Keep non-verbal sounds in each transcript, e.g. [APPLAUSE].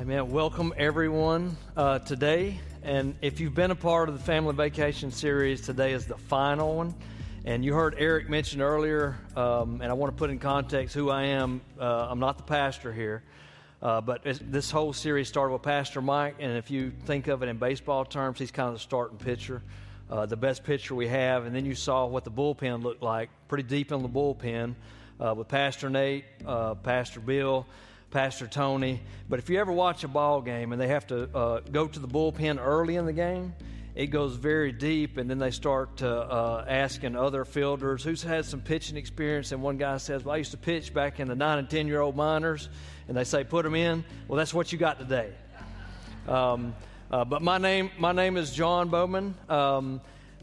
Amen. Welcome everyone uh, today. And if you've been a part of the family vacation series, today is the final one. And you heard Eric mention earlier, um, and I want to put in context who I am. Uh, I'm not the pastor here, uh, but this whole series started with Pastor Mike. And if you think of it in baseball terms, he's kind of the starting pitcher, uh, the best pitcher we have. And then you saw what the bullpen looked like, pretty deep in the bullpen uh, with Pastor Nate, uh, Pastor Bill. Pastor Tony. But if you ever watch a ball game and they have to uh, go to the bullpen early in the game, it goes very deep, and then they start uh, asking other fielders who's had some pitching experience. And one guy says, "Well, I used to pitch back in the nine and ten year old minors," and they say, "Put them in." Well, that's what you got today. Um, uh, but my name, my name is John Bowman. Um,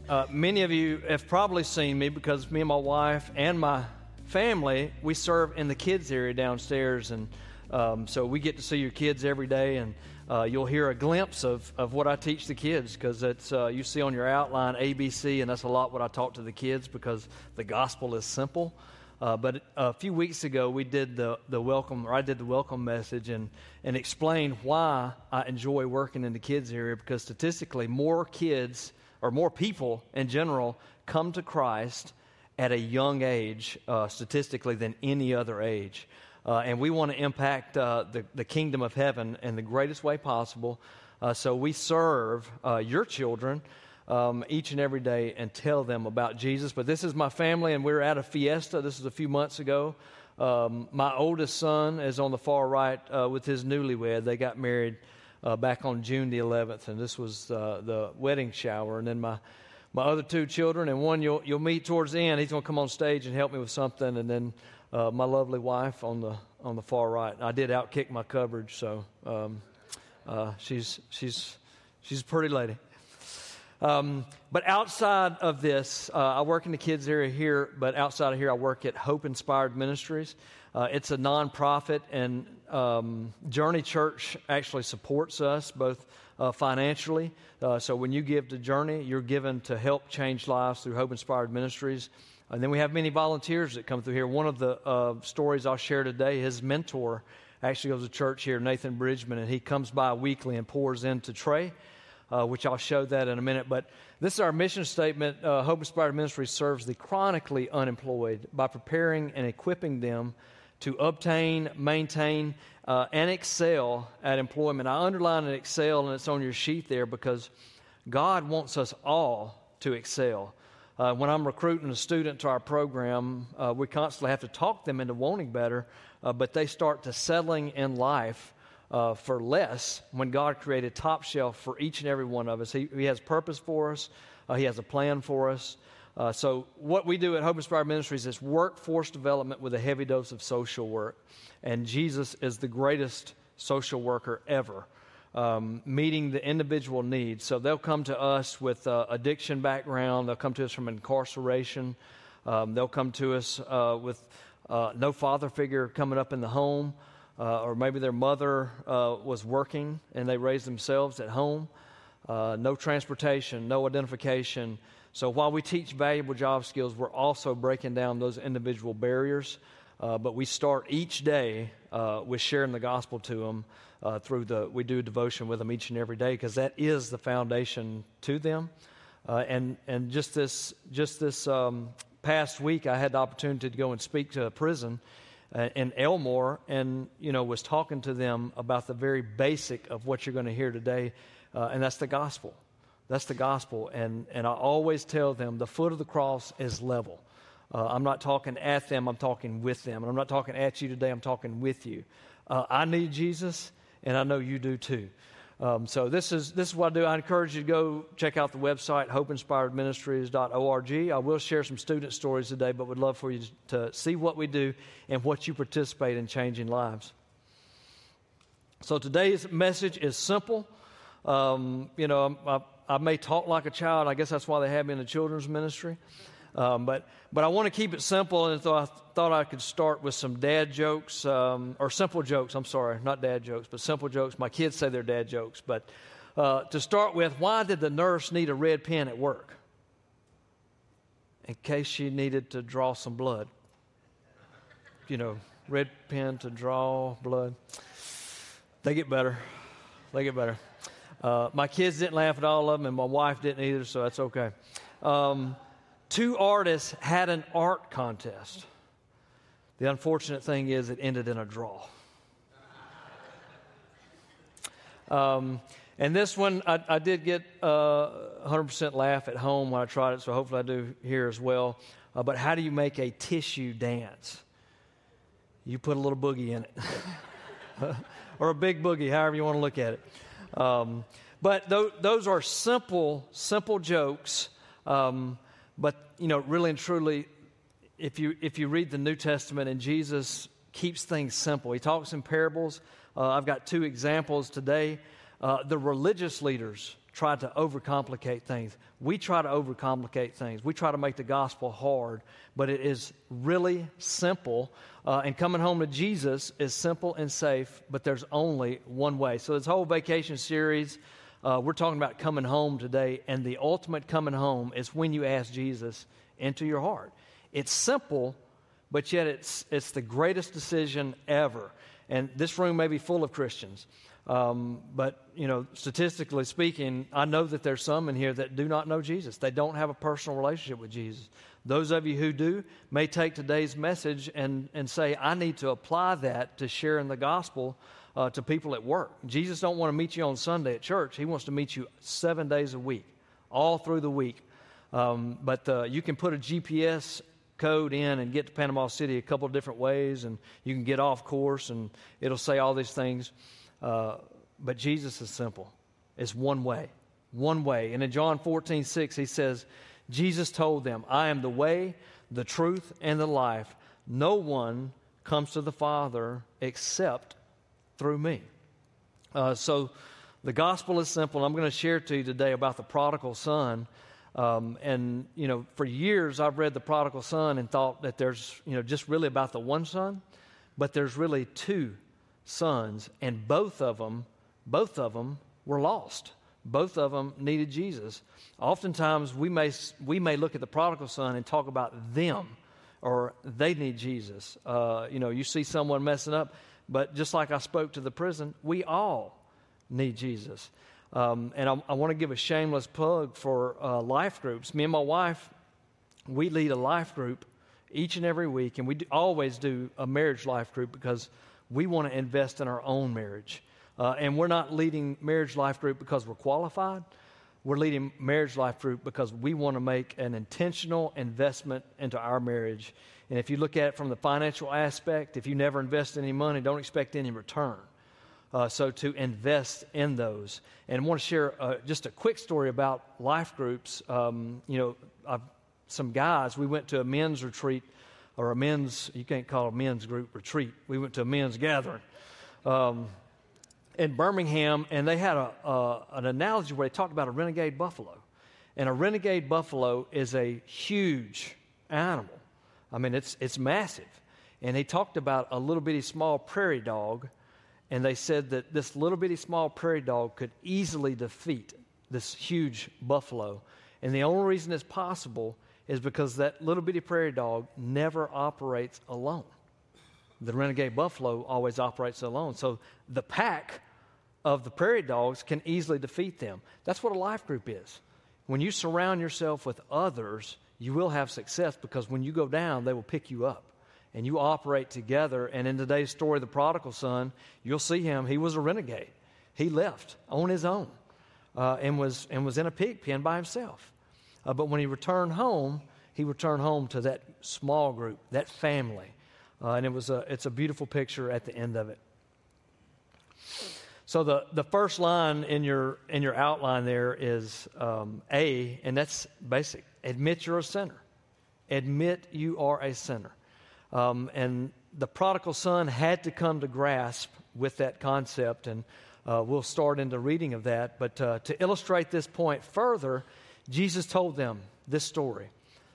uh, many of you have probably seen me because me and my wife and my family we serve in the kids area downstairs and um, so we get to see your kids every day, and uh, you'll hear a glimpse of, of what I teach the kids because it's uh, you see on your outline ABC, and that's a lot what I talk to the kids because the gospel is simple. Uh, but a few weeks ago, we did the, the welcome, or I did the welcome message and, and explained why I enjoy working in the kids area because statistically, more kids or more people in general come to Christ at a young age, uh, statistically, than any other age. Uh, and we want to impact uh, the, the kingdom of heaven in the greatest way possible. Uh, so we serve uh, your children um, each and every day and tell them about Jesus. But this is my family, and we are at a fiesta. This is a few months ago. Um, my oldest son is on the far right uh, with his newlywed. They got married uh, back on June the 11th, and this was the wedding shower. And then my my other two children, and one you'll, you'll meet towards the end. He's going to come on stage and help me with something, and then uh, my lovely wife on the on the far right. I did outkick my coverage, so um, uh, she's she's she's a pretty lady. Um, but outside of this, uh, I work in the kids area here. But outside of here, I work at Hope Inspired Ministries. Uh, it's a nonprofit, and um, Journey Church actually supports us both uh, financially. Uh, so when you give to Journey, you're given to help change lives through Hope Inspired Ministries. And then we have many volunteers that come through here. One of the uh, stories I'll share today, his mentor actually goes to church here, Nathan Bridgman, and he comes by weekly and pours into Trey, uh, which I'll show that in a minute. But this is our mission statement. Uh, Hope Inspired Ministry serves the chronically unemployed by preparing and equipping them to obtain, maintain, uh, and excel at employment. I underline and excel, and it's on your sheet there because God wants us all to excel. Uh, when I'm recruiting a student to our program, uh, we constantly have to talk them into wanting better, uh, but they start to settling in life uh, for less when God created top shelf for each and every one of us. He, he has purpose for us, uh, He has a plan for us. Uh, so, what we do at Hope Inspired Ministries is workforce development with a heavy dose of social work. And Jesus is the greatest social worker ever um, meeting the individual needs. So they'll come to us with uh, addiction background, they'll come to us from incarceration, um, they'll come to us uh, with uh, no father figure coming up in the home, uh, or maybe their mother uh, was working and they raised themselves at home. Uh, no transportation, no identification. So while we teach valuable job skills, we're also breaking down those individual barriers. but we start each day with sharing the gospel to them uh, through the we do devotion with them each and every day because that is the foundation to them. Uh, and and just this just this um, past week, I had the opportunity to go and speak to a prison uh, in Elmore, and you know was talking to them about the very basic of what you're going to hear today, uh, and that's the gospel. That's the gospel, and and I always tell them the foot of the cross is level. Uh, I'm not talking at them, I'm talking with them. And I'm not talking at you today, I'm talking with you. Uh, I need Jesus, and I know you do too. Um, so this is this is what I do. I encourage you to go check out the website hopeinspiredministries.org. I will share some student stories today, but would love for you to see what we do and what you participate in changing lives. So today's message is simple. Um, you know, I, I may talk like a child. I guess that's why they have me in the children's ministry. Um, but, but I want to keep it simple, and so I thought I could start with some dad jokes, um, or simple jokes. I'm sorry, not dad jokes, but simple jokes. My kids say they're dad jokes. But uh, to start with, why did the nurse need a red pen at work? In case she needed to draw some blood. You know, red pen to draw blood. They get better. They get better. Uh, my kids didn't laugh at all of them, and my wife didn't either, so that's okay. Um, two artists had an art contest. The unfortunate thing is, it ended in a draw. Um, and this one, I, I did get uh, 100% laugh at home when I tried it, so hopefully I do here as well. Uh, but how do you make a tissue dance? You put a little boogie in it, [LAUGHS] or a big boogie, however you want to look at it. Um, but th- those are simple, simple jokes. Um, but you know, really and truly, if you if you read the New Testament and Jesus keeps things simple, he talks in parables. Uh, I've got two examples today. Uh, the religious leaders try to overcomplicate things. We try to overcomplicate things. We try to make the gospel hard, but it is really simple. Uh, and coming home to Jesus is simple and safe, but there's only one way. So, this whole vacation series, uh, we're talking about coming home today, and the ultimate coming home is when you ask Jesus into your heart. It's simple, but yet it's, it's the greatest decision ever. And this room may be full of Christians. Um, but, you know, statistically speaking, I know that there's some in here that do not know Jesus. They don't have a personal relationship with Jesus. Those of you who do may take today's message and, and say, I need to apply that to sharing the gospel uh, to people at work. Jesus don't want to meet you on Sunday at church. He wants to meet you seven days a week, all through the week. Um, but uh, you can put a GPS code in and get to Panama City a couple of different ways, and you can get off course, and it'll say all these things. Uh, but Jesus is simple. It's one way, one way. And in John 14, 6, he says, Jesus told them, I am the way, the truth, and the life. No one comes to the Father except through me. Uh, so the gospel is simple. I'm going to share to you today about the prodigal son. Um, and, you know, for years I've read the prodigal son and thought that there's, you know, just really about the one son, but there's really two sons, and both of them, both of them were lost. Both of them needed Jesus. Oftentimes, we may, we may look at the prodigal son and talk about them or they need Jesus. Uh, you know, you see someone messing up, but just like I spoke to the prison, we all need Jesus. Um, and I, I want to give a shameless plug for uh, life groups. Me and my wife, we lead a life group each and every week, and we do, always do a marriage life group because we want to invest in our own marriage. Uh, and we're not leading marriage life group because we're qualified. We're leading marriage life group because we want to make an intentional investment into our marriage. And if you look at it from the financial aspect, if you never invest any money, don't expect any return. Uh, so to invest in those. And I want to share uh, just a quick story about life groups. Um, you know, I've, some guys, we went to a men's retreat or a men's, you can't call a men's group retreat. We went to a men's gathering um, in Birmingham, and they had a, a, an analogy where they talked about a renegade buffalo. And a renegade buffalo is a huge animal. I mean, it's, it's massive. And he talked about a little bitty small prairie dog, and they said that this little bitty small prairie dog could easily defeat this huge buffalo. And the only reason it's possible is because that little bitty prairie dog never operates alone. The renegade buffalo always operates alone. So the pack of the prairie dogs can easily defeat them. That's what a life group is. When you surround yourself with others, you will have success because when you go down, they will pick you up. And you operate together. And in today's story, the prodigal son, you'll see him. He was a renegade. He left on his own uh, and, was, and was in a pig pen by himself. Uh, but when he returned home, he returned home to that small group, that family. Uh, and it was a, it's a beautiful picture at the end of it. So the, the first line in your, in your outline there is um, A, and that's basic. Admit you're a sinner. Admit you are a sinner. Um, and the prodigal son had to come to grasp with that concept, and uh, we'll start into reading of that. But uh, to illustrate this point further, Jesus told them this story.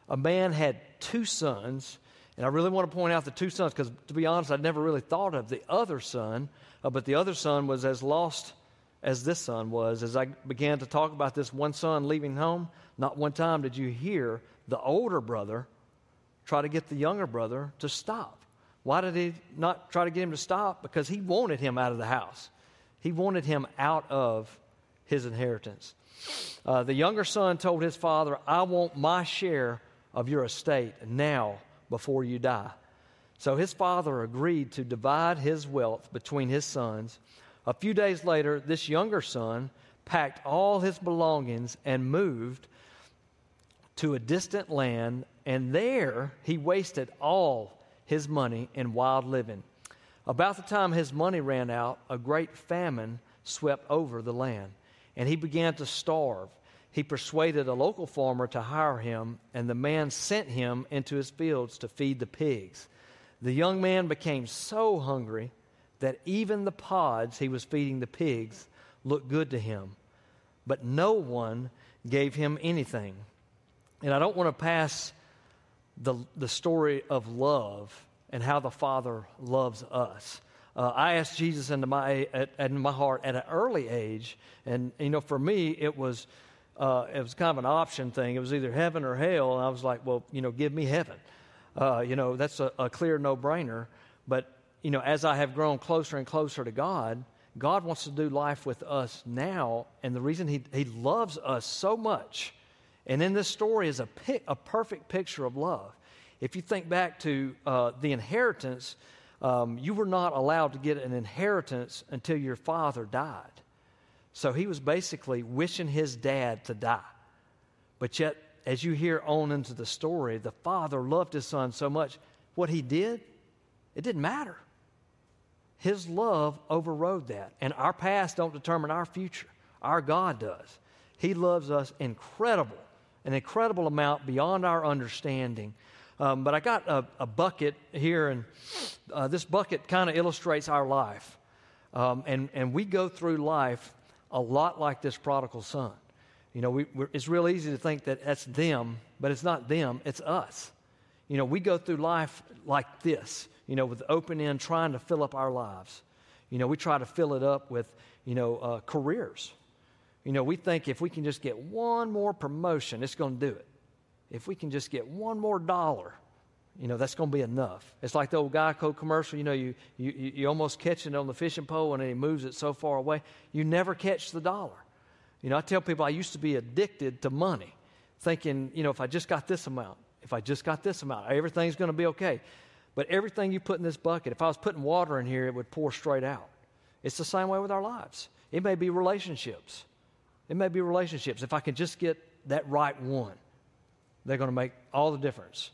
A man had two sons, and I really want to point out the two sons because, to be honest, I'd never really thought of the other son, uh, but the other son was as lost as this son was. As I began to talk about this one son leaving home, not one time did you hear the older brother try to get the younger brother to stop. Why did he not try to get him to stop? Because he wanted him out of the house. He wanted him out of his inheritance. Uh, the younger son told his father, I want my share of your estate now before you die. So his father agreed to divide his wealth between his sons. A few days later, this younger son packed all his belongings and moved to a distant land, and there he wasted all his money in wild living. About the time his money ran out, a great famine swept over the land, and he began to starve. He persuaded a local farmer to hire him, and the man sent him into his fields to feed the pigs. The young man became so hungry that even the pods he was feeding the pigs looked good to him, but no one gave him anything. And I don't want to pass the, the story of love and how the Father loves us. Uh, I asked Jesus into my, at, in my heart at an early age, and you know, for me, it was uh, it was kind of an option thing. It was either heaven or hell, and I was like, well, you know, give me heaven. Uh, you know, that's a, a clear no-brainer. But you know, as I have grown closer and closer to God, God wants to do life with us now, and the reason He He loves us so much and in this story is a, pic, a perfect picture of love. If you think back to uh, the inheritance, um, you were not allowed to get an inheritance until your father died. So he was basically wishing his dad to die. But yet, as you hear on into the story, the father loved his son so much. What he did, it didn't matter. His love overrode that. And our past don't determine our future. Our God does. He loves us incredible an incredible amount beyond our understanding. Um, but I got a, a bucket here, and uh, this bucket kind of illustrates our life. Um, and, and we go through life a lot like this prodigal son. You know, we, it's real easy to think that that's them, but it's not them, it's us. You know, we go through life like this, you know, with open end, trying to fill up our lives. You know, we try to fill it up with, you know, uh, careers. You know, we think if we can just get one more promotion, it's going to do it. If we can just get one more dollar, you know, that's going to be enough. It's like the old Geico commercial, you know, you, you, you almost catch it on the fishing pole and he moves it so far away, you never catch the dollar. You know, I tell people I used to be addicted to money, thinking, you know, if I just got this amount, if I just got this amount, everything's going to be okay. But everything you put in this bucket, if I was putting water in here, it would pour straight out. It's the same way with our lives. It may be relationships. It may be relationships. If I can just get that right one, they're going to make all the difference.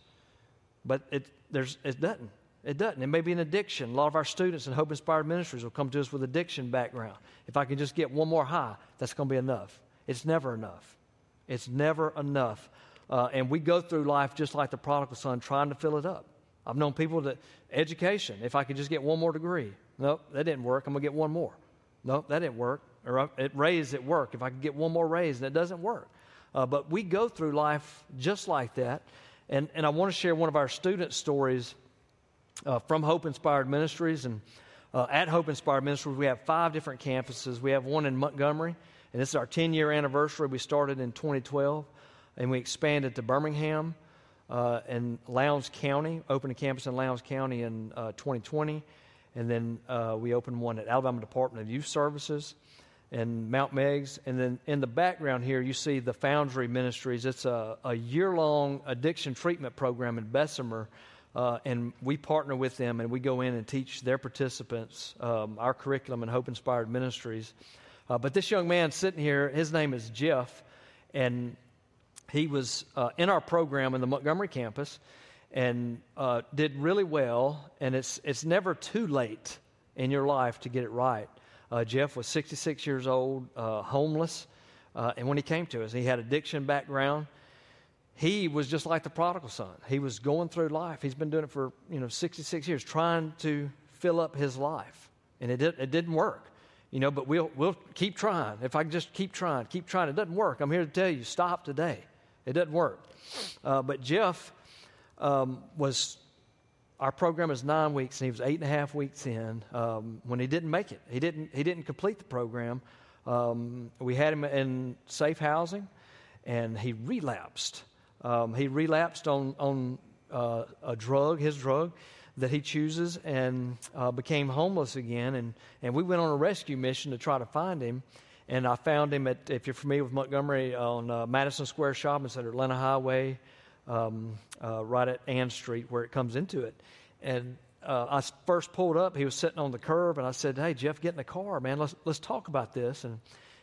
But it, there's, it doesn't. It doesn't. It may be an addiction. A lot of our students in Hope Inspired Ministries will come to us with addiction background. If I can just get one more high, that's going to be enough. It's never enough. It's never enough. Uh, and we go through life just like the prodigal son, trying to fill it up. I've known people that education. If I could just get one more degree, nope, that didn't work. I'm gonna get one more. Nope, that didn't work or it raise at work, if I could get one more raise, and it doesn't work. Uh, but we go through life just like that. And, and I want to share one of our student stories uh, from Hope Inspired Ministries. And uh, at Hope Inspired Ministries, we have five different campuses. We have one in Montgomery, and this is our 10 year anniversary. We started in 2012, and we expanded to Birmingham uh, and Lowndes County, opened a campus in Lowndes County in 2020. Uh, and then uh, we opened one at Alabama Department of Youth Services and Mount Meigs. And then in the background here, you see the Foundry Ministries. It's a, a year long addiction treatment program in Bessemer. Uh, and we partner with them and we go in and teach their participants um, our curriculum and Hope Inspired Ministries. Uh, but this young man sitting here, his name is Jeff, and he was uh, in our program in the Montgomery campus and uh, did really well. And it's, it's never too late in your life to get it right. Uh, Jeff was 66 years old, uh, homeless, uh, and when he came to us, he had addiction background. He was just like the prodigal son. He was going through life. He's been doing it for you know 66 years, trying to fill up his life, and it did, it didn't work. You know, but we'll we'll keep trying. If I just keep trying, keep trying, it doesn't work. I'm here to tell you, stop today. It doesn't work. Uh, but Jeff um, was our program is nine weeks, and he was eight and a half weeks in um, when he didn't make it. He didn't, he didn't complete the program. Um, we had him in safe housing, and he relapsed. Um, he relapsed on, on uh, a drug, his drug, that he chooses and uh, became homeless again. And, and we went on a rescue mission to try to find him. And I found him at, if you're familiar with Montgomery, on uh, Madison Square Shopping Center, Atlanta Highway, um, uh, right at Ann Street where it comes into it. And uh, I first pulled up, he was sitting on the curb, and I said, Hey, Jeff, get in the car, man. Let's, let's talk about this. And,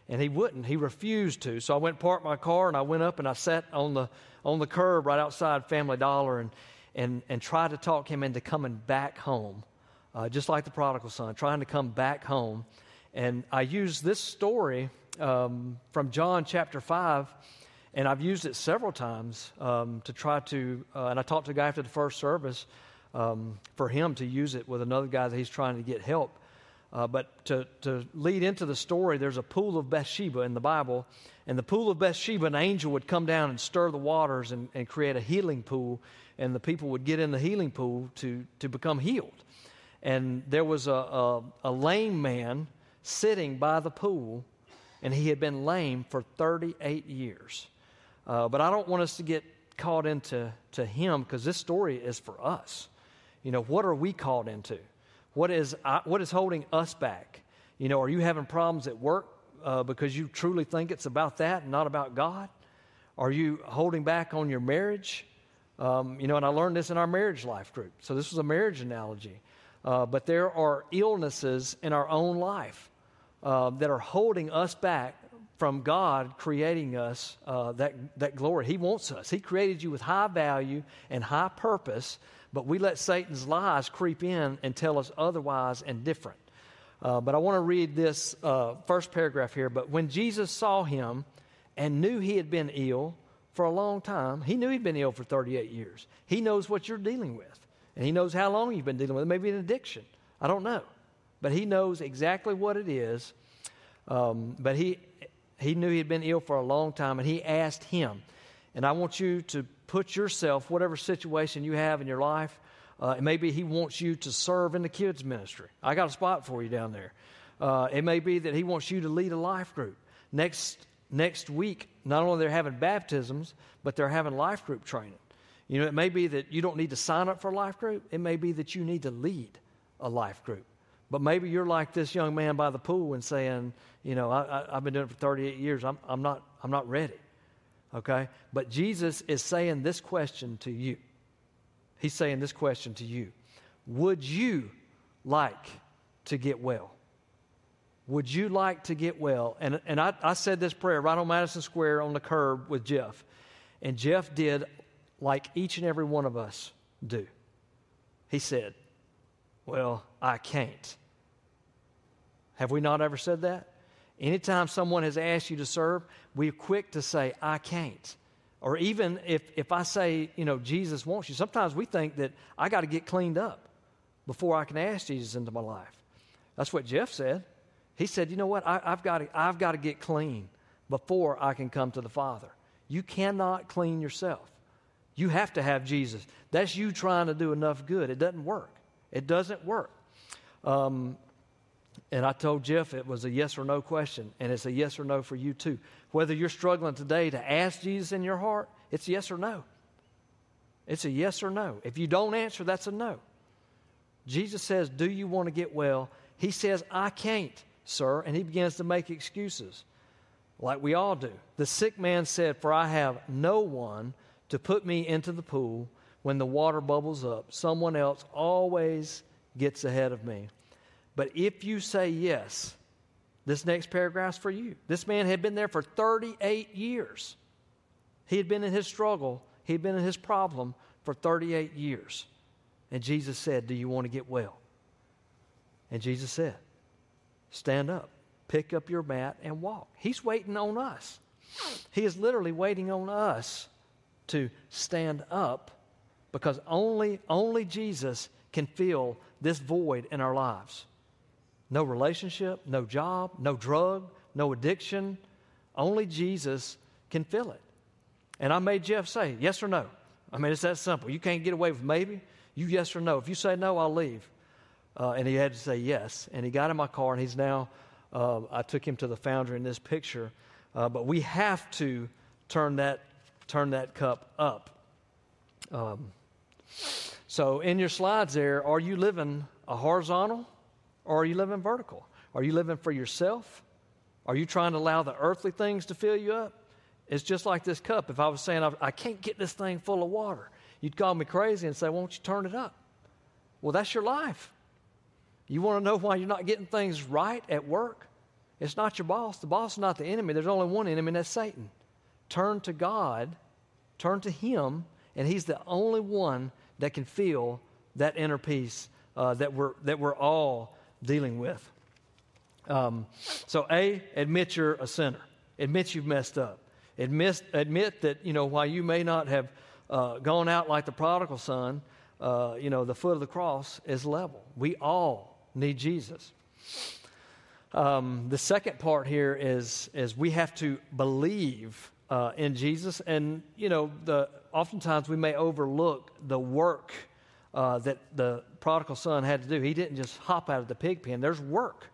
and he wouldn't. He refused to. So I went parked my car, and I went up and I sat on the, on the curb right outside Family Dollar and, and, and tried to talk him into coming back home, uh, just like the prodigal son, trying to come back home. And I used this story um, from John chapter 5 and I've used it several times um, to try to, uh, and I talked to a guy after the first service um, for him to use it with another guy that he's trying to get help. Uh, but to, to lead into the story, there's a pool of Bathsheba in the Bible. And the pool of Bathsheba, an angel would come down and stir the waters and, and create a healing pool. And the people would get in the healing pool to, to become healed. And there was a, a, a lame man sitting by the pool, and he had been lame for 38 years. Uh, but I don't want us to get caught into to him because this story is for us. You know, what are we called into? What is, what is holding us back? You know, are you having problems at work uh, because you truly think it's about that and not about God? Are you holding back on your marriage? Um, you know, and I learned this in our marriage life group. So this was a marriage analogy. Uh, but there are illnesses in our own life uh, that are holding us back from God creating us uh, that, that glory. He wants us. He created you with high value and high purpose, but we let Satan's lies creep in and tell us otherwise and different. Uh, but I want to read this uh, first paragraph here. But when Jesus saw him and knew he had been ill for a long time, he knew he'd been ill for 38 years. He knows what you're dealing with, and he knows how long you've been dealing with it. Maybe an addiction. I don't know. But he knows exactly what it is. Um, but he he knew he had been ill for a long time, and he asked him. And I want you to put yourself, whatever situation you have in your life, uh, maybe he wants you to serve in the kids' ministry. I got a spot for you down there. Uh, it may be that he wants you to lead a life group. Next, next week, not only they're having baptisms, but they're having life group training. You know, it may be that you don't need to sign up for a life group. It may be that you need to lead a life group. But maybe you're like this young man by the pool and saying, you know, I, have been doing it for 38 years. I'm, I'm, not, I'm not ready. Okay? But Jesus is saying this question to you. He's saying this question to you Would you like to get well? Would you like to get well? And, and I, I said this prayer right on Madison Square on the curb with Jeff. And Jeff did like each and every one of us do. He said, well, I can't. Have we not ever said that? Anytime someone has asked you to serve, we're quick to say, I can't. Or even if, if I say, you know, Jesus wants you, sometimes we think that I got to get cleaned up before I can ask Jesus into my life. That's what Jeff said. He said, you know what? I, have got to, I've got to get clean before I can come to the Father. You cannot clean yourself. You have to have Jesus. That's you trying to do enough good. It doesn't work. It doesn't work. Um, and I told Jeff it was a yes or no question, and it's a yes or no for you too. Whether you're struggling today to ask Jesus in your heart, it's yes or no. It's a yes or no. If you don't answer, that's a no. Jesus says, Do you want to get well? He says, I can't, sir. And he begins to make excuses, like we all do. The sick man said, For I have no one to put me into the pool when the water bubbles up. Someone else always gets ahead of me. But if you say yes, this next paragraph's for you. This man had been there for 38 years. He had been in his struggle, he had been in his problem for 38 years. And Jesus said, Do you want to get well? And Jesus said, Stand up, pick up your mat, and walk. He's waiting on us. He is literally waiting on us to stand up because only, only Jesus can fill this void in our lives. No relationship, no job, no drug, no addiction. Only Jesus can fill it. And I made Jeff say, yes or no. I mean, it's that simple. You can't get away with maybe. You yes or no. If you say no, I'll leave. Uh, and he had to say yes. And he got in my car, and he's now, uh, I took him to the foundry in this picture. Uh, but we have to turn that, turn that cup up. Um, So, in your slides there, are you living a horizontal or are you living vertical? Are you living for yourself? Are you trying to allow the earthly things to fill you up? It's just like this cup. If I was saying, I can't get this thing full of water, you'd call me crazy and say, Won't you turn it up? Well, that's your life. You want to know why you're not getting things right at work? It's not your boss. The boss is not the enemy. There's only one enemy, and that's Satan. Turn to God, turn to Him, and He's the only one that can feel that inner peace uh, that, we're, that we're all dealing with. Um, so, A, admit you're a sinner, admit you've messed up. Admit, admit that, you know, while you may not have uh, gone out like the prodigal son, uh, you know, the foot of the cross is level. We all need Jesus. Um, the second part here is, is we have to believe uh, in Jesus. And, you know, the, oftentimes we may overlook the work uh, that the prodigal son had to do. He didn't just hop out of the pig pen, there's work.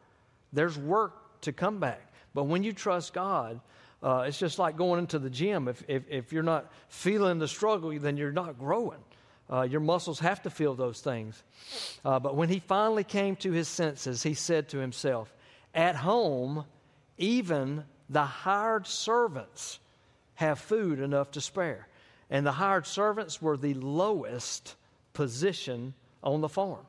There's work to come back. But when you trust God, uh, it's just like going into the gym. If, if, if, you're not feeling the struggle, then you're not growing. Uh, your muscles have to feel those things. Uh, but when he finally came to his senses, he said to himself, At home, even the hired servants have food enough to spare. And the hired servants were the lowest position on the farm.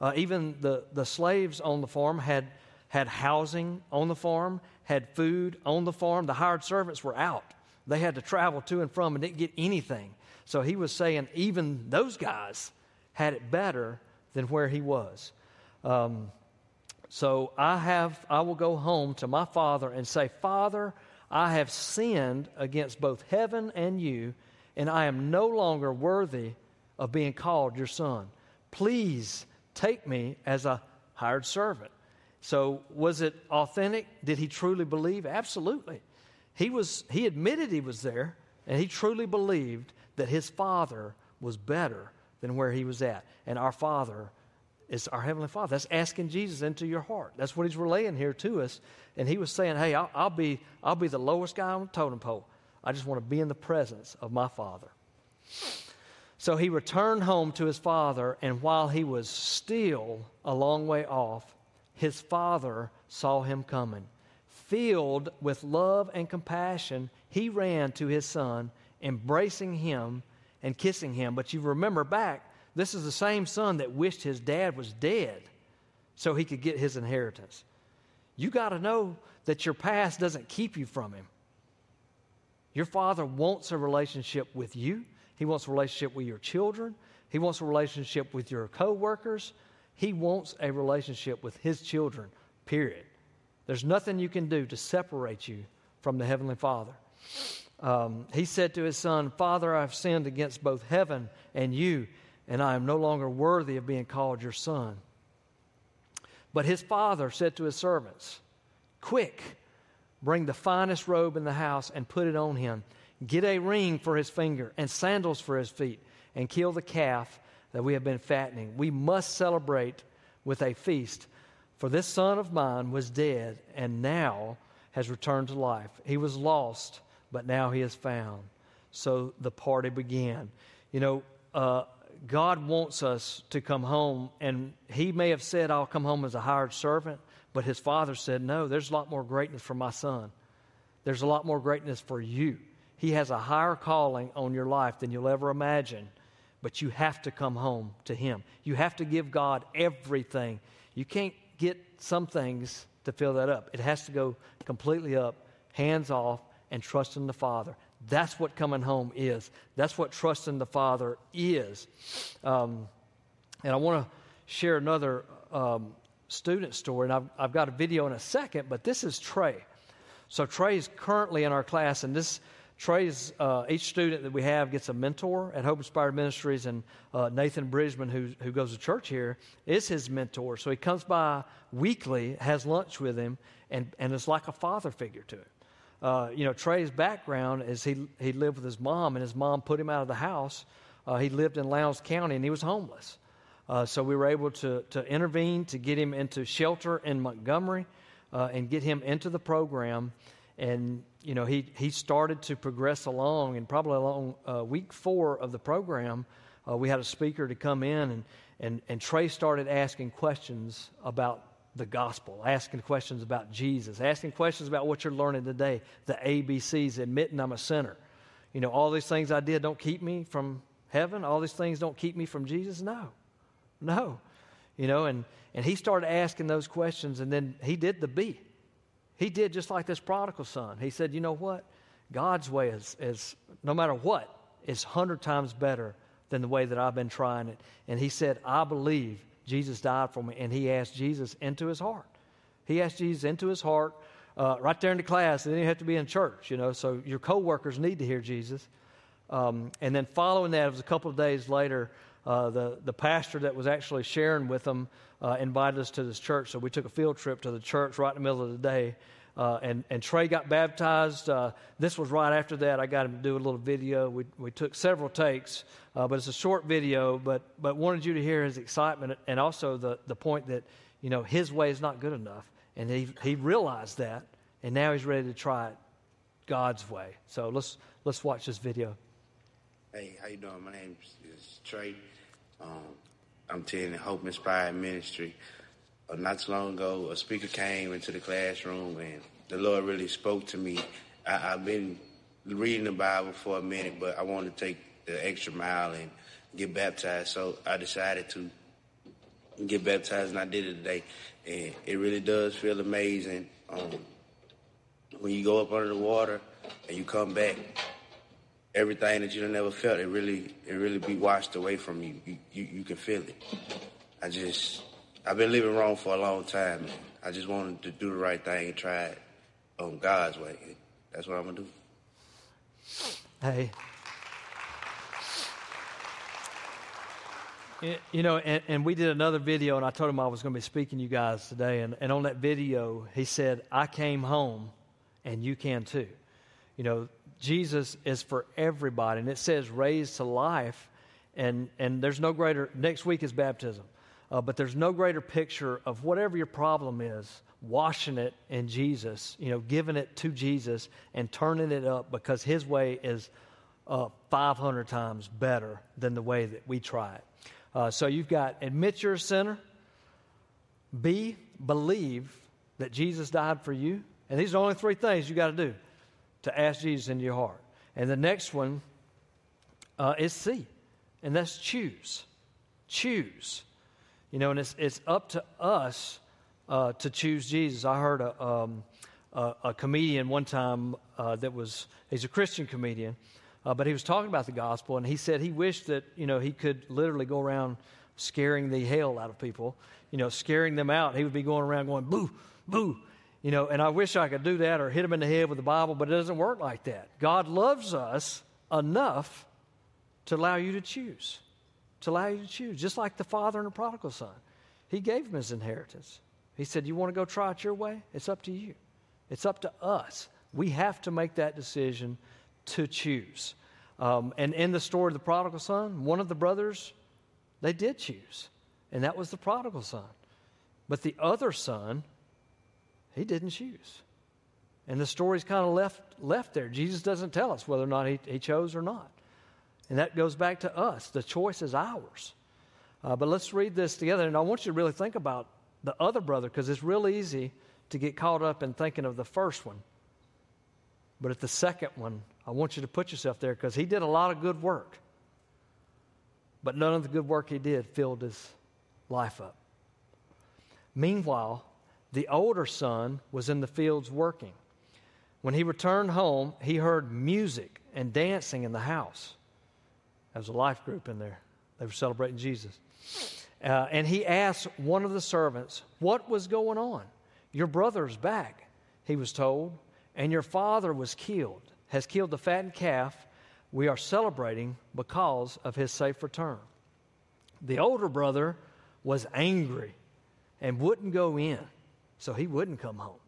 Uh, even the, the slaves on the farm had, had housing on the farm, had food on the farm. The hired servants were out. They had to travel to and from and didn't get anything. So he was saying even those guys had it better than where he was. Um, so I have I will go home to my father and say, Father, I have sinned against both heaven and you, and I am no longer worthy of being called your son. Please take me as a hired servant. So, was it authentic? Did he truly believe? Absolutely. He, was, he admitted he was there, and he truly believed that his father was better than where he was at. And our Father is our Heavenly Father. That's asking Jesus into your heart. That's what he's relaying here to us. And he was saying, Hey, I'll, I'll be, I'll be the lowest guy on the totem pole. I just want to be in the presence of my Father. So he returned home to his father, and while he was still a long way off, his father saw him coming. Filled with love and compassion, he ran to his son, embracing him and kissing him. But you remember back, this is the same son that wished his dad was dead so he could get his inheritance. You got to know that your past doesn't keep you from him. Your father wants a relationship with you. He wants a relationship with your children. He wants a relationship with your coworkers. He wants a relationship with his children, period. There's nothing you can do to separate you from the Heavenly Father. Um, he said to his son, Father, I've sinned against both heaven and you, and I am no longer worthy of being called your son. But his father said to his servants, Quick, bring the finest robe in the house and put it on him. Get a ring for his finger and sandals for his feet, and kill the calf that we have been fattening. We must celebrate with a feast. For this son of mine was dead and now has returned to life. He was lost, but now he is found. So the party began. You know, uh, God wants us to come home, and he may have said, I'll come home as a hired servant, but his father said, No, there's a lot more greatness for my son. There's a lot more greatness for you. He has a higher calling on your life than you'll ever imagine but you have to come home to Him. You have to give God everything. You can't get some things to fill that up. It has to go completely up, hands off, and trust in the Father. That's what coming home is. That's what trusting the Father is. Um, and I want to share another um, student story, and I've, I've got a video in a second, but this is Trey. So Trey is currently in our class, and this Trey's, uh, each student that we have gets a mentor at Hope Inspired Ministries, and uh, Nathan Bridgman, who, who goes to church here, is his mentor. So he comes by weekly, has lunch with him, and, and is like a father figure to him. Uh, you know, Trey's background is he, he lived with his mom, and his mom put him out of the house. Uh, he lived in Lowndes County, and he was homeless. Uh, so we were able to, to intervene to get him into shelter in Montgomery uh, and get him into the program and you know he he started to progress along, and probably along uh, week four of the program, uh, we had a speaker to come in, and, and, and Trey started asking questions about the gospel, asking questions about Jesus, asking questions about what you're learning today, the ABCs, admitting I'm a sinner. You know, all these things I did don't keep me from heaven. All these things don't keep me from Jesus. No, no. You know, and, and he started asking those questions, and then he did the B. He did just like this prodigal son. He said, You know what? God's way is, is no matter what, is 100 times better than the way that I've been trying it. And he said, I believe Jesus died for me. And he asked Jesus into his heart. He asked Jesus into his heart uh, right there in the class. It didn't have to be in church, you know. So your coworkers need to hear Jesus. Um, and then following that, it was a couple of days later, uh, the, the pastor that was actually sharing with them uh, invited us to this church. So we took a field trip to the church right in the middle of the day. Uh, and, and Trey got baptized. Uh, this was right after that. I got him to do a little video. We, we took several takes, uh, but it's a short video, but, but wanted you to hear his excitement and also the, the point that, you know, his way is not good enough. And he, he realized that, and now he's ready to try it God's way. So let's, let's watch this video. Hey, how you doing? My name is Trey. Um, I'm attending Hope Inspired Ministry. Uh, not too long ago, a speaker came into the classroom and the Lord really spoke to me. I, have been reading the Bible for a minute, but I wanted to take the extra mile and get baptized. So I decided to get baptized, and I did it today. And it really does feel amazing um, when you go up under the water and you come back. Everything that you never felt, it really, it really be washed away from you. You, you, you can feel it. I just I've been living wrong for a long time. Man. I just wanted to do the right thing and try it on God's way. That's what I'm gonna do. Hey. You know, and, and, we did another video, and I told him I was going to be speaking to you guys today. And, and on that video, he said, I came home, and you can too. You know, Jesus is for everybody. And it says raised to life, and, and there's no greater, next week is baptism. Uh, but there's no greater picture of whatever your problem is, washing it in Jesus, you know, giving it to Jesus and turning it up because His way is uh, 500 times better than the way that we try it. Uh, so you've got admit you're a sinner, B, believe that Jesus died for you. And these are the only three things you got to do to ask Jesus into your heart. And the next one uh, is C, and that's choose. Choose. You know, and it's, it's up to us uh, to choose Jesus. I heard a, um, a, a, comedian one time uh, that was, he's a Christian comedian, uh, but he was talking about the gospel, and he said he wished that, you know, he could literally go around scaring the hell out of people, you know, scaring them out. He would be going around going, boo, boo, you know, and I wish I could do that or hit them in the head with the Bible, but it doesn't work like that. God loves us enough to allow you to choose to allow you to choose, just like the father and the prodigal son. He gave him his inheritance. He said, You want to go try it your way? It's up to you. It's up to us. We have to make that decision to choose. Um, and in the story of the prodigal son, one of the brothers, they did choose, and that was the prodigal son. But the other son, he didn't choose. And the story's kind of left, left there. Jesus doesn't tell us whether or not he, he chose or not. And that goes back to us. The choice is ours. Uh, but let's read this together. And I want you to really think about the other brother because it's real easy to get caught up in thinking of the first one. But at the second one, I want you to put yourself there because he did a lot of good work. But none of the good work he did filled his life up. Meanwhile, the older son was in the fields working. When he returned home, he heard music and dancing in the house. There was a life group in there. They were celebrating Jesus. Uh, and he asked one of the servants, What was going on? Your brother's back, he was told, and your father was killed, has killed the fattened calf we are celebrating because of his safe return. The older brother was angry and wouldn't go in, so he wouldn't come home.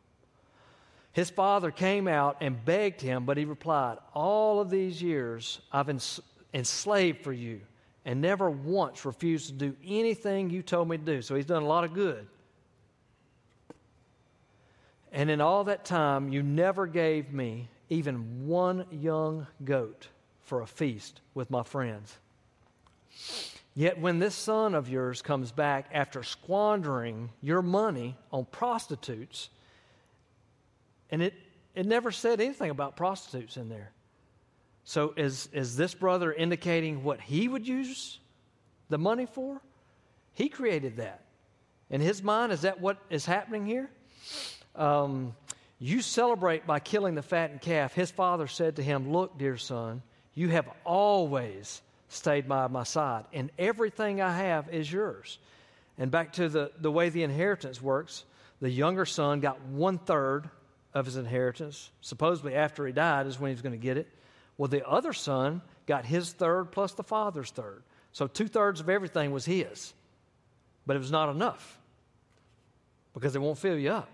His father came out and begged him, but he replied, All of these years I've enslaved for you and never once refused to do anything you told me to do. So he's done a lot of good. And in all that time, you never gave me even one young goat for a feast with my friends. Yet when this son of yours comes back after squandering your money on prostitutes, and it, it never said anything about prostitutes in there. So is, is this brother indicating what he would use the money for? He created that. In his mind, is that what is happening here? Um, you celebrate by killing the fattened calf. His father said to him, Look, dear son, you have always stayed by my side, and everything I have is yours. And back to the, the way the inheritance works, the younger son got one third of his inheritance. Supposedly, after he died, is when he was going to get it. Well, the other son got his third plus the father's third. So two thirds of everything was his. But it was not enough because it won't fill you up.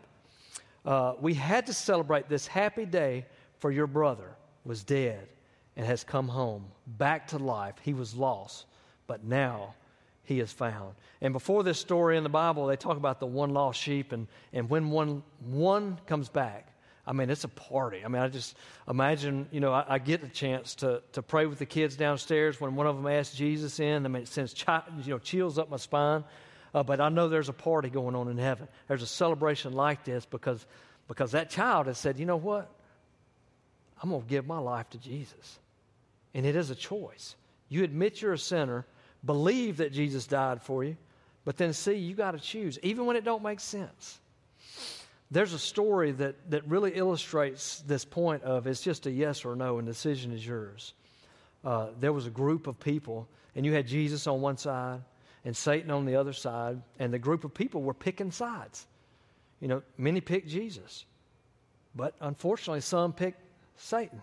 Uh, we had to celebrate this happy day for your brother was dead and has come home, back to life. He was lost, but now he is found. And before this story in the Bible, they talk about the one lost sheep, and, and when one, one comes back, I mean, it's a party. I mean, I just imagine, you know, I, I, get the chance to, to pray with the kids downstairs when one of them asks Jesus in. I mean, it sends chi- you know, chills up my spine. Uh, but I know there's a party going on in heaven. There's a celebration like this because, because that child has said, you know what? I'm going to give my life to Jesus. And it is a choice. You admit you're a sinner, believe that Jesus died for you, but then see, you got to choose, even when it don't make sense. There's a story that, that really illustrates this point of it's just a yes or no, and decision is yours. Uh, there was a group of people, and you had Jesus on one side and Satan on the other side, and the group of people were picking sides. You know, many picked Jesus, but unfortunately, some picked Satan.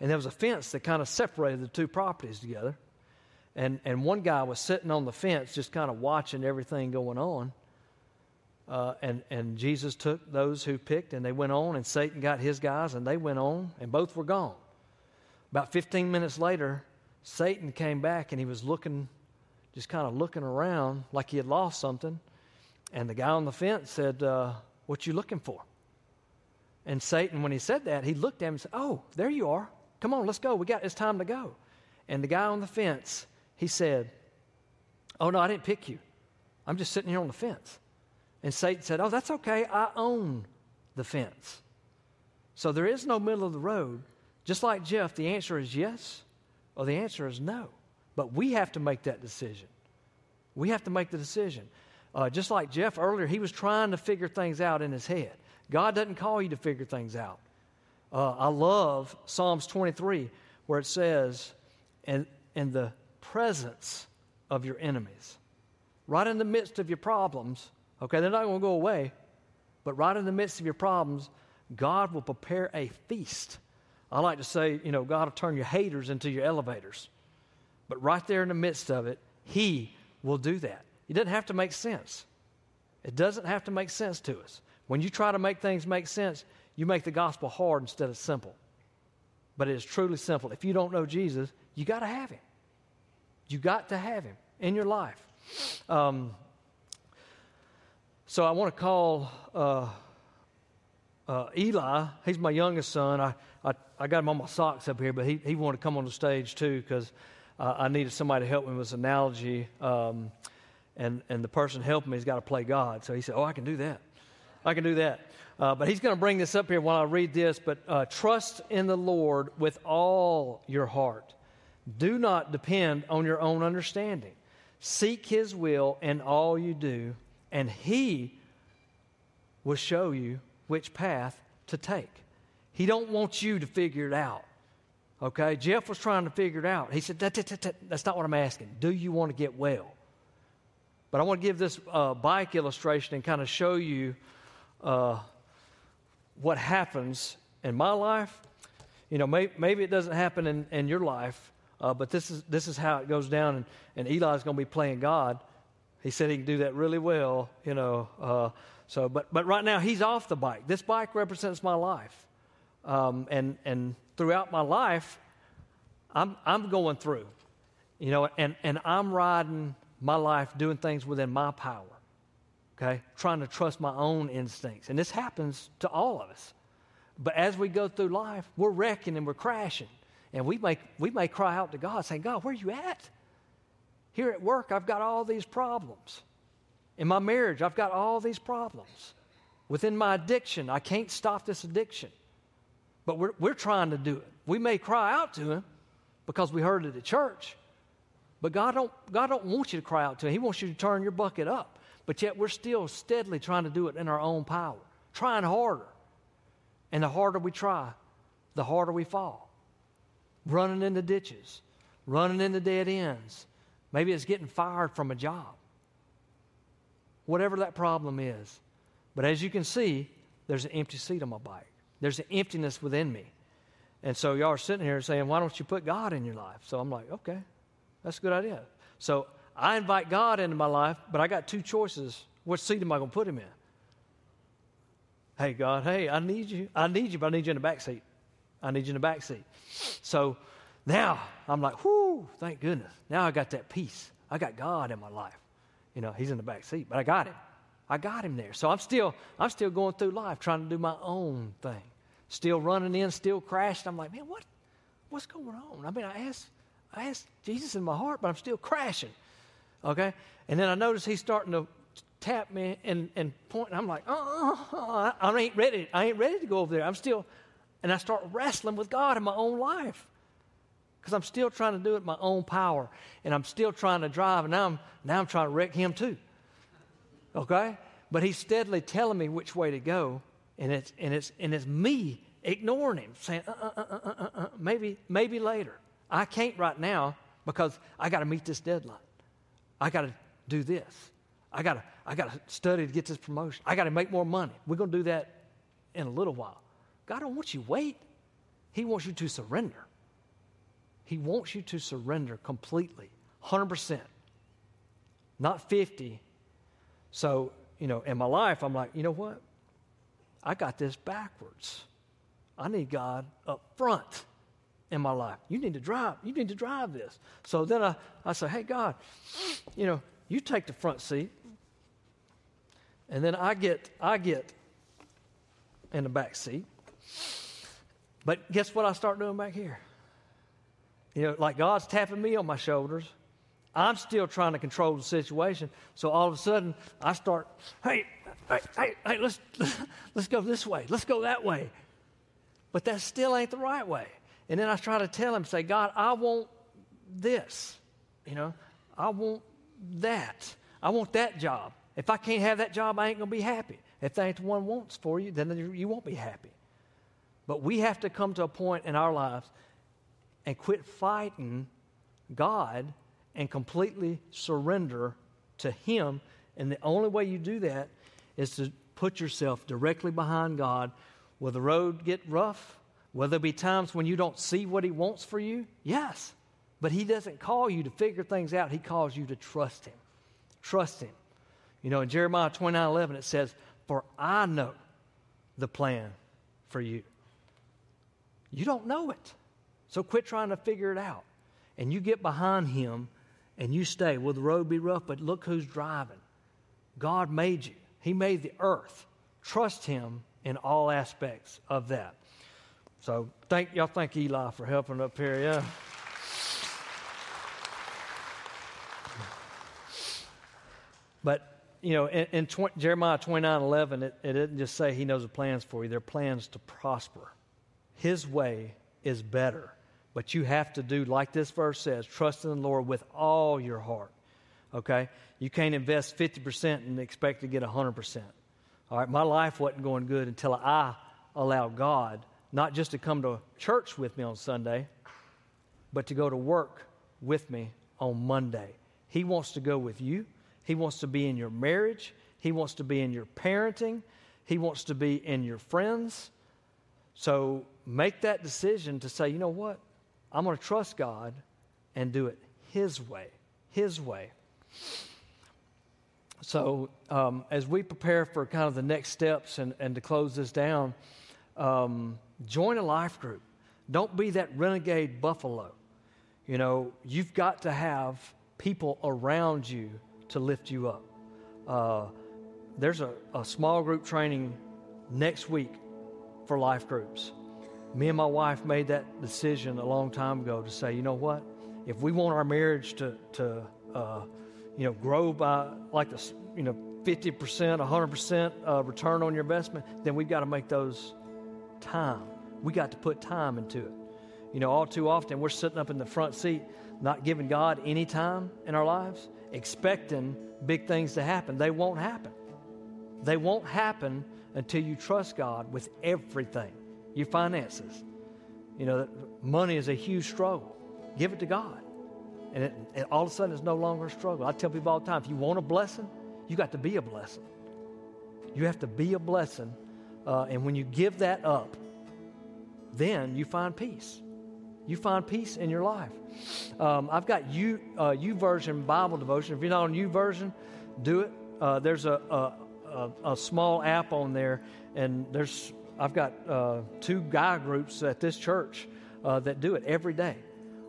And there was a fence that kind of separated the two properties together. And, and one guy was sitting on the fence just kind of watching everything going on. Uh, and, and Jesus took those who picked and they went on, and Satan got his guys and they went on, and both were gone. About 15 minutes later, Satan came back and he was looking, just kind of looking around like he had lost something. And the guy on the fence said, uh, What you looking for? And Satan, when he said that, he looked at him and said, Oh, there you are. Come on, let's go. We got it's time to go. And the guy on the fence, he said, Oh no, I didn't pick you. I'm just sitting here on the fence. And Satan said, Oh, that's okay. I own the fence. So there is no middle of the road. Just like Jeff, the answer is yes or the answer is no. But we have to make that decision. We have to make the decision. Uh, just like Jeff earlier, he was trying to figure things out in his head. God doesn't call you to figure things out. Uh, I love Psalms 23, where it says, in, in the presence of your enemies, right in the midst of your problems, okay, they're not going to go away, but right in the midst of your problems, God will prepare a feast. I like to say, you know, God will turn your haters into your elevators. But right there in the midst of it, He will do that. It doesn't have to make sense. It doesn't have to make sense to us. When you try to make things make sense, you make the gospel hard instead of simple. But it is truly simple. If you don't know Jesus, you got to have him. You got to have him in your life. Um, so I want to call uh, uh, Eli. He's my youngest son. I, I, I, got him on my socks up here, but he, he wanted to come on the stage too because uh, I needed somebody to help me with this analogy. Um, and, and the person helping me has got to play God. So he said, Oh, I can do that. I can do that. Uh, but he's going to bring this up here while I read this. But uh, trust in the Lord with all your heart. Do not depend on your own understanding. Seek his will in all you do, and he will show you which path to take. He don't want you to figure it out. Okay? Jeff was trying to figure it out. He said, that, that, that, That's not what I'm asking. Do you want to get well? But I want to give this uh, bike illustration and kind of show you uh, what happens in my life. You know, may, maybe it doesn't happen in, in your life, uh, but this is, this is how it goes down. And, and Eli's going to be playing God. He said he can do that really well, you know. Uh, so, but, but right now he's off the bike. This bike represents my life. Um, and, and throughout my life, I'm, I'm going through, you know, and, and I'm riding my life doing things within my power okay? Trying to trust my own instincts. And this happens to all of us. But as we go through life, we're wrecking and we're crashing. And we may, we may cry out to God saying, God, where are you at? Here at work, I've got all these problems. In my marriage, I've got all these problems. Within my addiction, I can't stop this addiction. But we're, we're trying to do it. We may cry out to Him because we heard it at church, but God don't, God don't want you to cry out to Him. He wants you to turn your bucket up. But yet we're still steadily trying to do it in our own power, trying harder. And the harder we try, the harder we fall. Running into ditches, running into dead ends. Maybe it's getting fired from a job. Whatever that problem is. But as you can see, there's an empty seat on my bike. There's an emptiness within me. And so y'all are sitting here saying, why don't you put God in your life? So I'm like, okay, that's a good idea. So I invite God into my life, but I got two choices. What seat am I going to put him in? Hey, God, hey, I need you. I need you, but I need you in the back seat. I need you in the back seat. So now I'm like, whoo, thank goodness. Now I got that peace. I got God in my life. You know, he's in the back seat, but I got him. I got him there. So I'm still, I'm still going through life trying to do my own thing. Still running in, still crashing. I'm like, man, what, what's going on? I mean, I asked, I asked Jesus in my heart, but I'm still crashing. Okay? And then I notice he's starting to tap me and, and point. And I'm like, oh, I, ain't ready. I ain't ready to go over there. I'm still, and I start wrestling with God in my own life because I'm still trying to do it my own power, and I'm still trying to drive, and now I'm now I'm trying to wreck him too. Okay, but he's steadily telling me which way to go, and it's and it's and it's me ignoring him, saying, uh, uh, uh, uh, uh, uh maybe maybe later. I can't right now because I got to meet this deadline. I got to do this. I got to I got to study to get this promotion. I got to make more money. We're going to do that in a little while. God don't want you to wait. He wants you to surrender. He wants you to surrender completely, 100%, not 50. So, you know, in my life, I'm like, you know what? I got this backwards. I need God up front in my life. You need to drive. You need to drive this. So then I, I say, hey, God, you know, you take the front seat. And then I get, I get in the back seat. But guess what I start doing back here? You know, like God's tapping me on my shoulders. I'm still trying to control the situation. So all of a sudden, I start, hey, hey, hey, hey let's, [LAUGHS] let's go this way. Let's go that way. But that still ain't the right way. And then I try to tell him, say, God, I want this. You know, I want that. I want that job. If I can't have that job, I ain't going to be happy. If that ain't the one wants for you, then you won't be happy. But we have to come to a point in our lives and quit fighting God and completely surrender to Him. And the only way you do that is to put yourself directly behind God. Will the road get rough? Will there be times when you don't see what He wants for you? Yes. But He doesn't call you to figure things out, He calls you to trust Him. Trust Him. You know, in Jeremiah 29 11, it says, For I know the plan for you. You don't know it. So quit trying to figure it out. And you get behind Him and you stay. Will the road be rough? But look who's driving. God made you, He made the earth. Trust Him in all aspects of that. So thank y'all thank Eli for helping up here, yeah. But you know, in, in Jeremiah 29 11, it, it didn't just say he knows the plans for you, they're plans to prosper. His way is better. But you have to do, like this verse says, trust in the Lord with all your heart. Okay? You can't invest 50% and expect to get 100%. All right? My life wasn't going good until I allowed God not just to come to church with me on Sunday, but to go to work with me on Monday. He wants to go with you. He wants to be in your marriage. He wants to be in your parenting. He wants to be in your friends. So make that decision to say, you know what? I'm going to trust God and do it His way. His way. So, um, as we prepare for kind of the next steps and, and to close this down, um, join a life group. Don't be that renegade buffalo. You know, you've got to have people around you to lift you up. Uh, there's a, a small group training next week for life groups. Me and my wife made that decision a long time ago to say, you know what? If we want our marriage to, to uh, you know, grow by like the, you know, 50%, 100% uh, return on your investment, then we've got to make those time. We got to put time into it. You know, all too often we're sitting up in the front seat, not giving God any time in our lives, expecting big things to happen. They won't happen. They won't happen until you trust God with everything your finances. You know, money is a huge struggle. Give it to God. And, it, and all of a sudden, it's no longer a struggle. I tell people all the time if you want a blessing, you got to be a blessing. You have to be a blessing. Uh, and when you give that up, then you find peace. You find peace in your life. Um, I've got you uh, YouVersion Bible devotion. If you're not on YouVersion, do it. Uh, there's a, a, a, a, small app on there, and there's I've got uh, two guy groups at this church uh, that do it every day.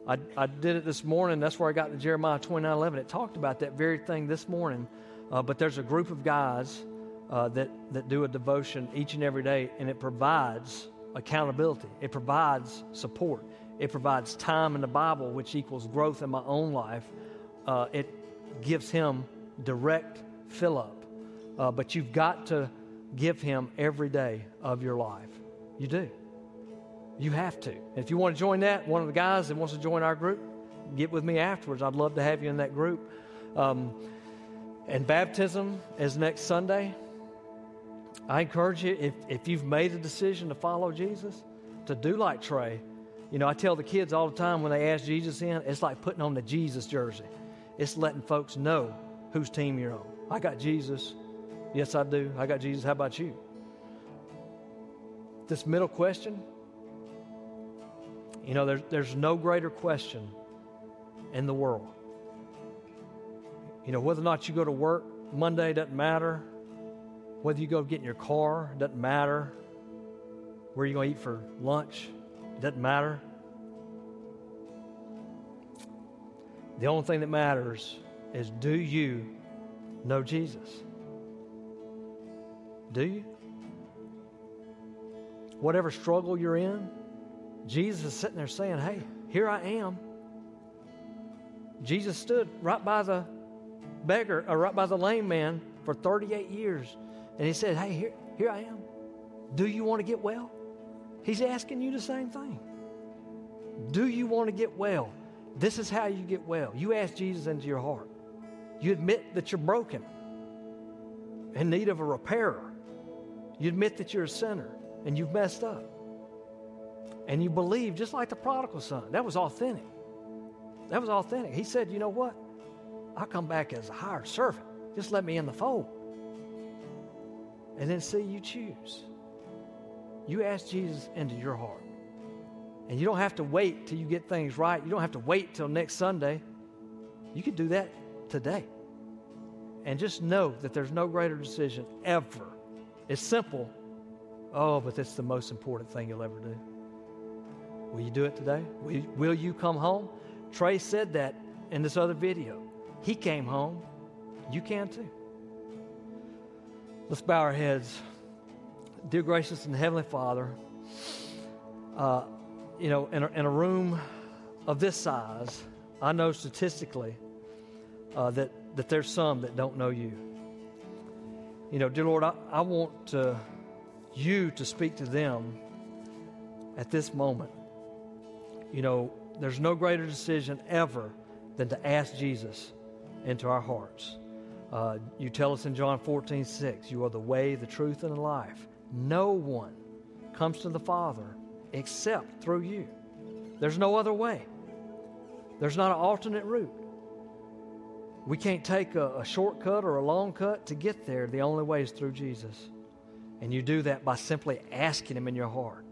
I, I did it this morning. That's where I got the Jeremiah 29:11. It talked about that very thing this morning. Uh, but there's a group of guys uh, that that do a devotion each and every day, and it provides accountability. It provides support. It provides time in the Bible, which equals growth in my own life. Uh, it gives him direct fill up. Uh, but you've got to give him every day of your life. You do. You have to. And if you want to join that, one of the guys that wants to join our group, get with me afterwards. I'd love to have you in that group. Um, and baptism is next Sunday. I encourage you, if, if you've made a decision to follow Jesus, to do like Trey you know, I tell the kids all the time when they ask Jesus in, it's like putting on the Jesus jersey. It's letting folks know whose team you're on. I got Jesus. Yes, I do. I got Jesus. How about you? This middle question, you know, there's, there's no greater question in the world. You know, whether or not you go to work Monday doesn't matter. Whether you go get in your car doesn't matter. Where are you going to eat for lunch doesn't matter. The only thing that matters is do you know Jesus? Do you? Whatever struggle you're in, Jesus is sitting there saying, Hey, here I am. Jesus stood right by the beggar, or right by the lame man for 38 years. And he said, Hey, here, here I am. Do you want to get well? He's asking you the same thing. Do you want to get well? This is how you get well. You ask Jesus into your heart. You admit that you're broken, in need of a repairer. You admit that you're a sinner and you've messed up. And you believe, just like the prodigal son. That was authentic. That was authentic. He said, You know what? I'll come back as a hired servant. Just let me in the fold. And then see you choose. You ask Jesus into your heart. And you don't have to wait till you get things right. You don't have to wait till next Sunday. You can do that today. And just know that there's no greater decision ever. It's simple. Oh, but it's the most important thing you'll ever do. Will you do it today? Will you, will you come home? Trey said that in this other video. He came home. You can too. Let's bow our heads. Dear gracious and Heavenly Father, uh, you know, in a, in a, room of this size, I know statistically uh, that, that there's some that don't know you. You know, dear Lord, I, I want to, you to speak to them at this moment. You know, there's no greater decision ever than to ask Jesus into our hearts. Uh, you tell us in John 14, 6, you are the way, the truth, and the life. No one comes to the Father except through you. There's no other way. There's not an alternate route. We can't take a, a, shortcut or a long cut to get there. The only way is through Jesus. And you do that by simply asking Him in your heart.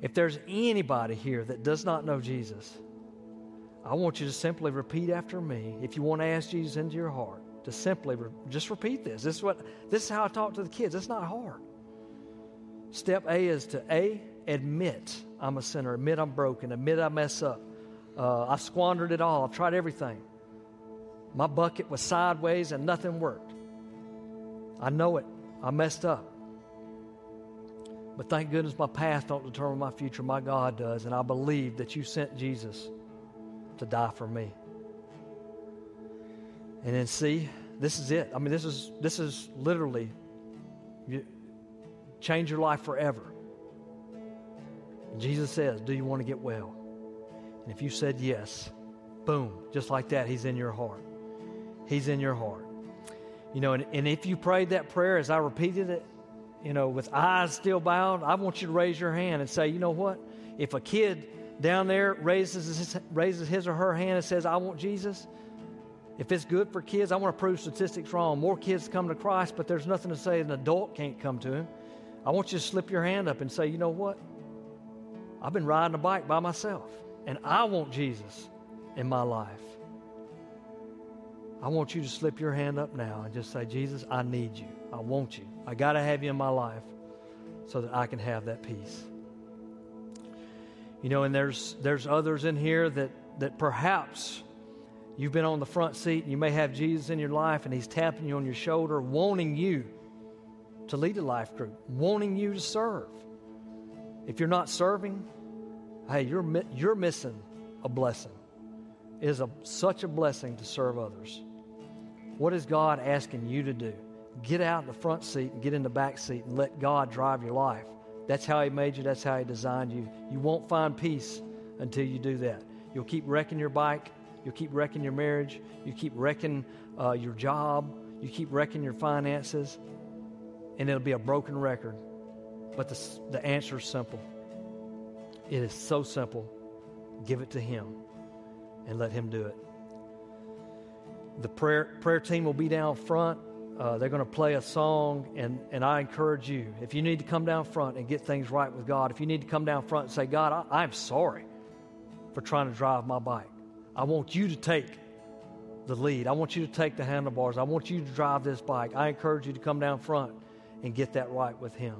If there's anybody here that does not know Jesus, I want you to simply repeat after me. If you want to ask Jesus into your heart, to simply re- just repeat this. This is what this is how I talk to the kids. It's not hard. Step A is to A, admit I'm a sinner, admit I'm broken, admit I mess up. Uh, I've squandered it all, I've tried everything. My bucket was sideways and nothing worked. I know it. I messed up. But thank goodness my past don't determine my future. My God does. And I believe that you sent Jesus to die for me. And then see, this is it. I mean, this is this is literally you, change your life forever. Jesus says, Do you want to get well? And if you said yes, boom, just like that, He's in your heart. He's in your heart. You know, and, and if you prayed that prayer as I repeated it, you know, with eyes still bowed, I want you to raise your hand and say, you know what? If a kid down there raises his, raises his or her hand and says, I want Jesus, if it's good for kids, I want to prove statistics wrong. More kids come to Christ, but there's nothing to say an adult can't come to him. I want you to slip your hand up and say, you know what? I've been riding a bike by myself, and I want Jesus in my life. I want you to slip your hand up now and just say, Jesus, I need you. I want you. I got to have you in my life so that I can have that peace. You know, and there's there's others in here that that perhaps you've been on the front seat and you may have Jesus in your life and he's tapping you on your shoulder, wanting you to lead a life group, wanting you to serve. If you're not serving, hey, you're you're missing a blessing. It is a, such a blessing to serve others. What is God asking you to do? Get out the front seat and get in the back seat and let God drive your life. That's how He made you, that's how He designed you. You won't find peace until you do that. You'll keep wrecking your bike, you'll keep wrecking your marriage, you keep wrecking uh, your job, you keep wrecking your finances, and it'll be a broken record. But the, the answer is simple. It is so simple. Give it to Him and let Him do it. The prayer, prayer team will be down front. Uh, they're going to play a song, and, and I encourage you if you need to come down front and get things right with God, if you need to come down front and say, God, I, I'm sorry for trying to drive my bike. I want you to take the lead. I want you to take the handlebars. I want you to drive this bike. I encourage you to come down front and get that right with Him.